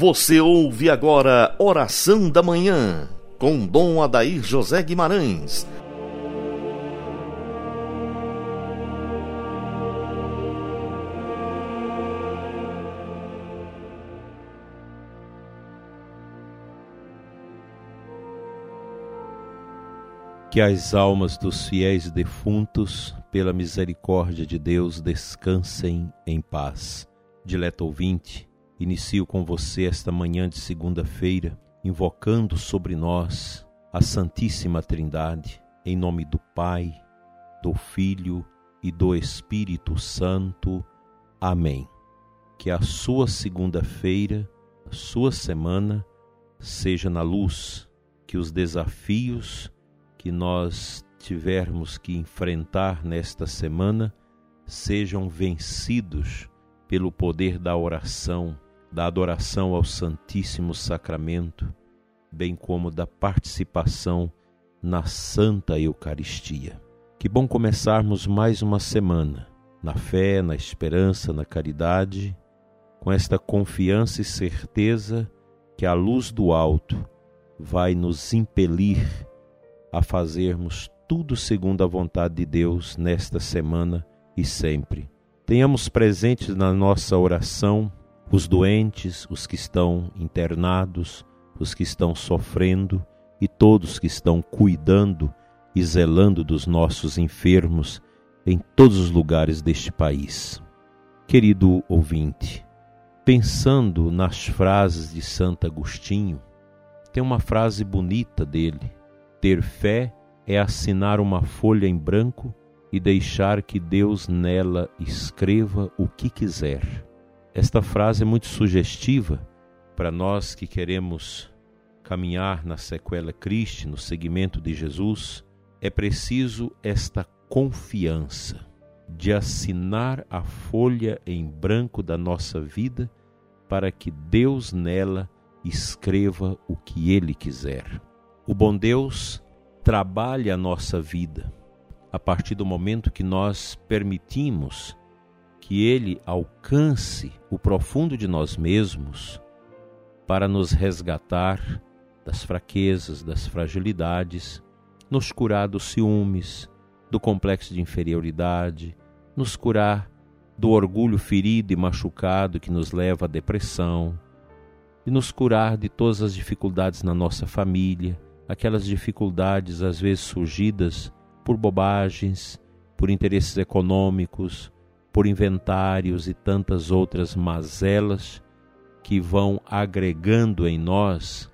Você ouve agora Oração da Manhã, com Dom Adair José Guimarães. Que as almas dos fiéis defuntos, pela misericórdia de Deus, descansem em paz. Dileto ouvinte, Inicio com você esta manhã de segunda-feira, invocando sobre nós a Santíssima Trindade, em nome do Pai, do Filho e do Espírito Santo. Amém. Que a sua segunda-feira, a sua semana, seja na luz, que os desafios que nós tivermos que enfrentar nesta semana sejam vencidos pelo poder da oração da adoração ao Santíssimo Sacramento, bem como da participação na Santa Eucaristia. Que bom começarmos mais uma semana na fé, na esperança, na caridade, com esta confiança e certeza que a luz do alto vai nos impelir a fazermos tudo segundo a vontade de Deus nesta semana e sempre. Tenhamos presentes na nossa oração os doentes, os que estão internados, os que estão sofrendo e todos que estão cuidando e zelando dos nossos enfermos em todos os lugares deste país. Querido ouvinte, pensando nas frases de Santo Agostinho, tem uma frase bonita dele: ter fé é assinar uma folha em branco e deixar que Deus nela escreva o que quiser. Esta frase é muito sugestiva para nós que queremos caminhar na sequela Cristo, no seguimento de Jesus. É preciso esta confiança de assinar a folha em branco da nossa vida para que Deus nela escreva o que Ele quiser. O bom Deus trabalha a nossa vida a partir do momento que nós permitimos que ele alcance o profundo de nós mesmos para nos resgatar das fraquezas, das fragilidades, nos curar dos ciúmes, do complexo de inferioridade, nos curar do orgulho ferido e machucado que nos leva à depressão, e nos curar de todas as dificuldades na nossa família, aquelas dificuldades às vezes surgidas por bobagens, por interesses econômicos, por inventários e tantas outras mazelas que vão agregando em nós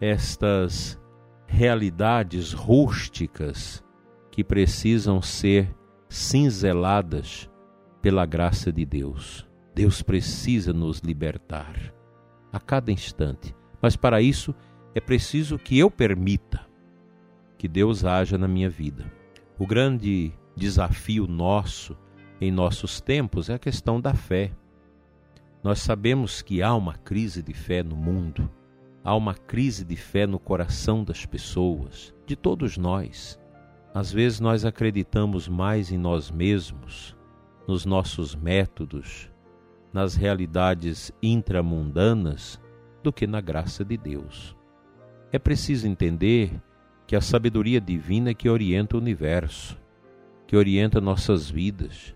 estas realidades rústicas que precisam ser cinzeladas pela graça de Deus. Deus precisa nos libertar a cada instante, mas para isso é preciso que eu permita que Deus haja na minha vida. O grande desafio nosso em nossos tempos é a questão da fé. Nós sabemos que há uma crise de fé no mundo, há uma crise de fé no coração das pessoas, de todos nós. Às vezes nós acreditamos mais em nós mesmos, nos nossos métodos, nas realidades intramundanas, do que na graça de Deus. É preciso entender que a sabedoria divina é que orienta o universo, que orienta nossas vidas,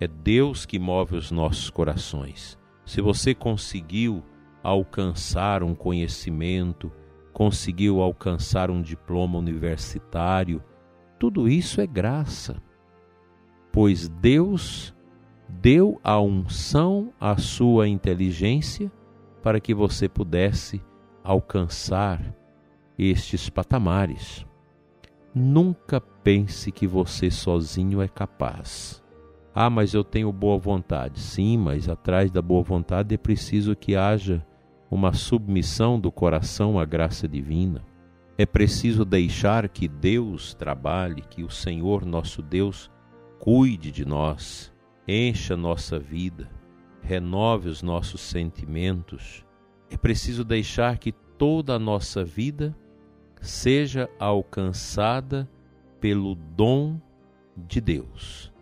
é Deus que move os nossos corações. Se você conseguiu alcançar um conhecimento, conseguiu alcançar um diploma universitário, tudo isso é graça. Pois Deus deu a unção à sua inteligência para que você pudesse alcançar estes patamares. Nunca pense que você sozinho é capaz. Ah, mas eu tenho boa vontade. Sim, mas atrás da boa vontade é preciso que haja uma submissão do coração à graça divina. É preciso deixar que Deus trabalhe, que o Senhor nosso Deus cuide de nós, encha nossa vida, renove os nossos sentimentos. É preciso deixar que toda a nossa vida seja alcançada pelo dom de Deus.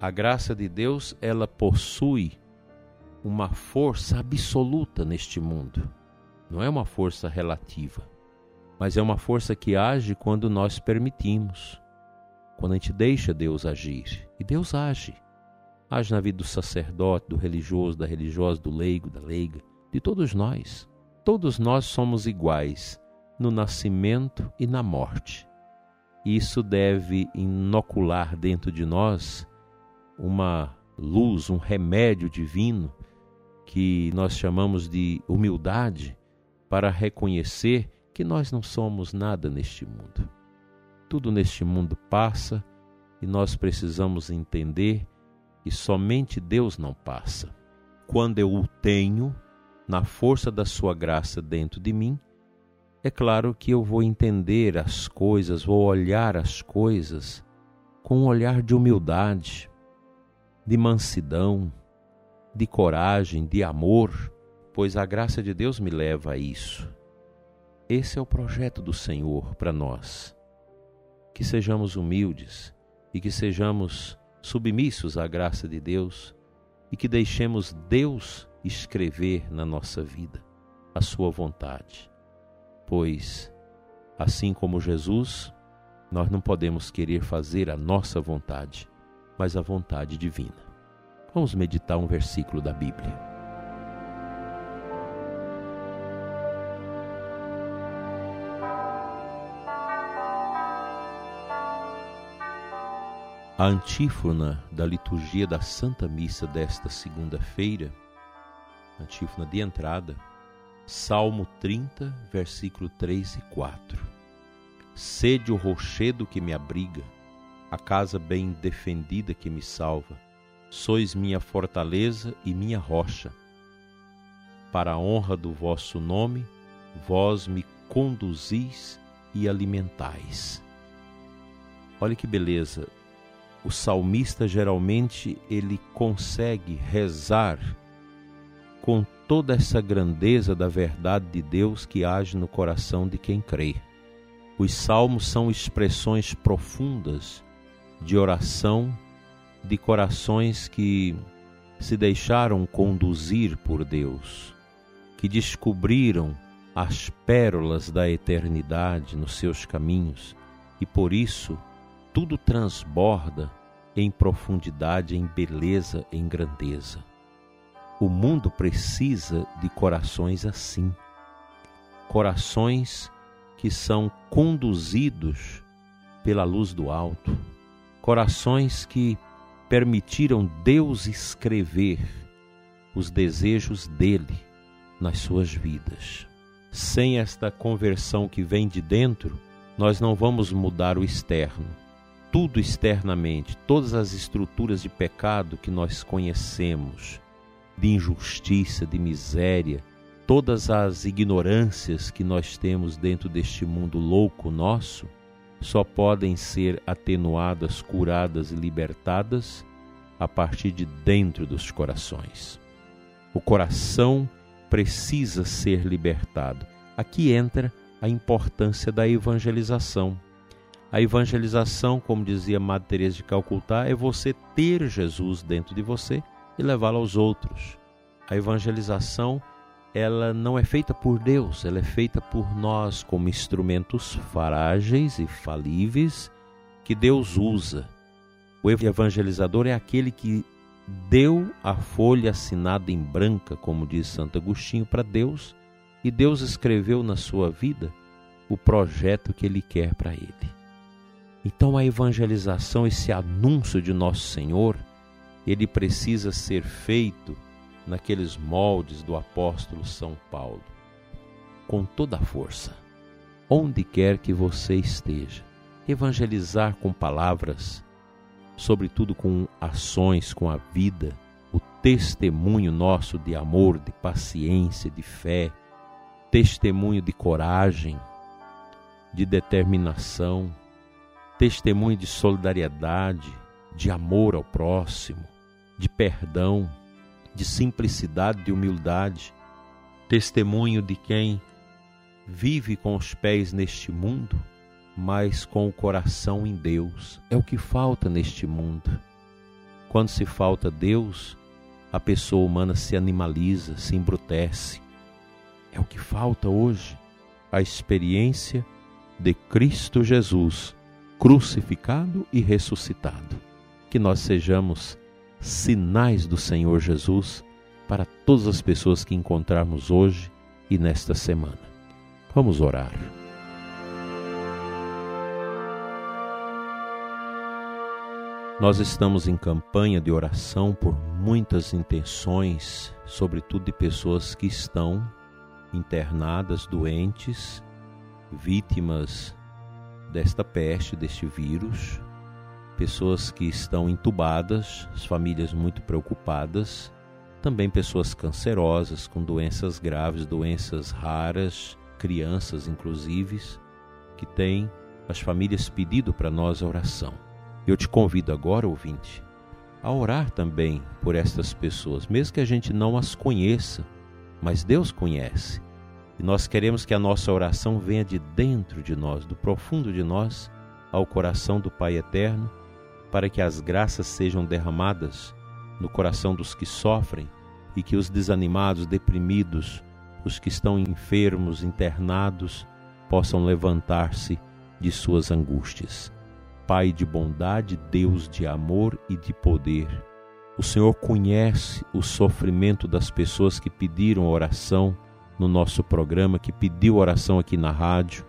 A graça de Deus, ela possui uma força absoluta neste mundo. Não é uma força relativa, mas é uma força que age quando nós permitimos, quando a gente deixa Deus agir. E Deus age. Age na vida do sacerdote, do religioso, da religiosa, do leigo, da leiga, de todos nós. Todos nós somos iguais no nascimento e na morte. Isso deve inocular dentro de nós uma luz, um remédio divino que nós chamamos de humildade para reconhecer que nós não somos nada neste mundo. Tudo neste mundo passa e nós precisamos entender que somente Deus não passa. Quando eu o tenho, na força da Sua graça dentro de mim, é claro que eu vou entender as coisas, vou olhar as coisas com um olhar de humildade, de mansidão, de coragem, de amor, pois a graça de Deus me leva a isso. Esse é o projeto do Senhor para nós. Que sejamos humildes e que sejamos submissos à graça de Deus e que deixemos Deus escrever na nossa vida a sua vontade pois, assim como Jesus, nós não podemos querer fazer a nossa vontade, mas a vontade divina. Vamos meditar um versículo da Bíblia. A antífona da liturgia da Santa Missa desta segunda-feira, antífona de entrada, Salmo 30, versículo 3 e 4. Sede o rochedo que me abriga, a casa bem defendida que me salva. Sois minha fortaleza e minha rocha. Para a honra do vosso nome, vós me conduzis e alimentais. Olha que beleza. O salmista geralmente ele consegue rezar com toda essa grandeza da verdade de Deus que age no coração de quem crê. Os salmos são expressões profundas de oração de corações que se deixaram conduzir por Deus, que descobriram as pérolas da eternidade nos seus caminhos e por isso tudo transborda em profundidade, em beleza, em grandeza. O mundo precisa de corações assim. Corações que são conduzidos pela luz do alto. Corações que permitiram Deus escrever os desejos dele nas suas vidas. Sem esta conversão que vem de dentro, nós não vamos mudar o externo. Tudo externamente, todas as estruturas de pecado que nós conhecemos, de injustiça, de miséria, todas as ignorâncias que nós temos dentro deste mundo louco nosso, só podem ser atenuadas, curadas e libertadas a partir de dentro dos corações. O coração precisa ser libertado. Aqui entra a importância da evangelização. A evangelização, como dizia Madre Teresa de Calcutá, é você ter Jesus dentro de você e levá-lo aos outros. A evangelização, ela não é feita por Deus, ela é feita por nós como instrumentos frágeis e falíveis que Deus usa. O evangelizador é aquele que deu a folha assinada em branca, como diz Santo Agostinho, para Deus, e Deus escreveu na sua vida o projeto que ele quer para ele. Então a evangelização, esse anúncio de nosso Senhor, ele precisa ser feito naqueles moldes do apóstolo São Paulo, com toda a força, onde quer que você esteja, evangelizar com palavras, sobretudo com ações, com a vida, o testemunho nosso de amor, de paciência, de fé, testemunho de coragem, de determinação, testemunho de solidariedade, de amor ao próximo de perdão, de simplicidade, de humildade, testemunho de quem vive com os pés neste mundo, mas com o coração em Deus. É o que falta neste mundo. Quando se falta Deus, a pessoa humana se animaliza, se embrutece. É o que falta hoje, a experiência de Cristo Jesus crucificado e ressuscitado. Que nós sejamos sinais do Senhor Jesus para todas as pessoas que encontrarmos hoje e nesta semana. Vamos orar. Nós estamos em campanha de oração por muitas intenções, sobretudo de pessoas que estão internadas, doentes, vítimas desta peste, deste vírus, pessoas que estão entubadas, as famílias muito preocupadas, também pessoas cancerosas, com doenças graves, doenças raras, crianças inclusive, que têm as famílias pedido para nós a oração. Eu te convido agora, ouvinte, a orar também por estas pessoas, mesmo que a gente não as conheça, mas Deus conhece. E nós queremos que a nossa oração venha de dentro de nós, do profundo de nós, ao coração do Pai eterno, para que as graças sejam derramadas no coração dos que sofrem e que os desanimados, deprimidos, os que estão enfermos, internados, possam levantar-se de suas angústias. Pai de bondade, Deus de amor e de poder. O Senhor conhece o sofrimento das pessoas que pediram oração no nosso programa, que pediu oração aqui na rádio,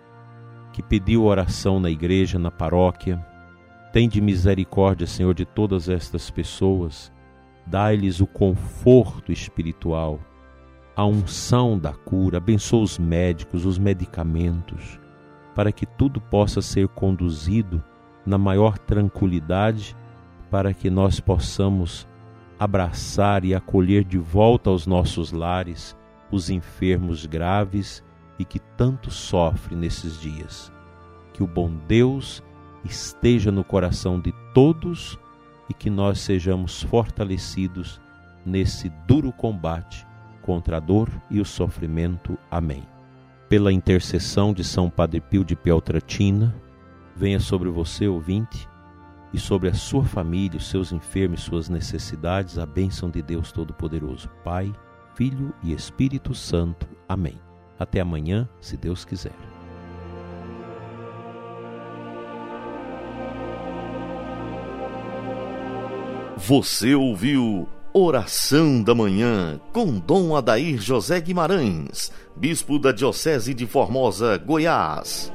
que pediu oração na igreja, na paróquia. Tem de misericórdia, Senhor, de todas estas pessoas. Dai-lhes o conforto espiritual, a unção da cura. Abençoa os médicos, os medicamentos, para que tudo possa ser conduzido na maior tranquilidade, para que nós possamos abraçar e acolher de volta aos nossos lares os enfermos graves e que tanto sofrem nesses dias. Que o bom Deus esteja no coração de todos e que nós sejamos fortalecidos nesse duro combate contra a dor e o sofrimento. Amém. Pela intercessão de São Padre Pio de Peltratina, venha sobre você, ouvinte, e sobre a sua família, os seus enfermos, suas necessidades, a bênção de Deus Todo-Poderoso, Pai, Filho e Espírito Santo. Amém. Até amanhã, se Deus quiser. Você ouviu Oração da Manhã com Dom Adair José Guimarães, Bispo da Diocese de Formosa, Goiás.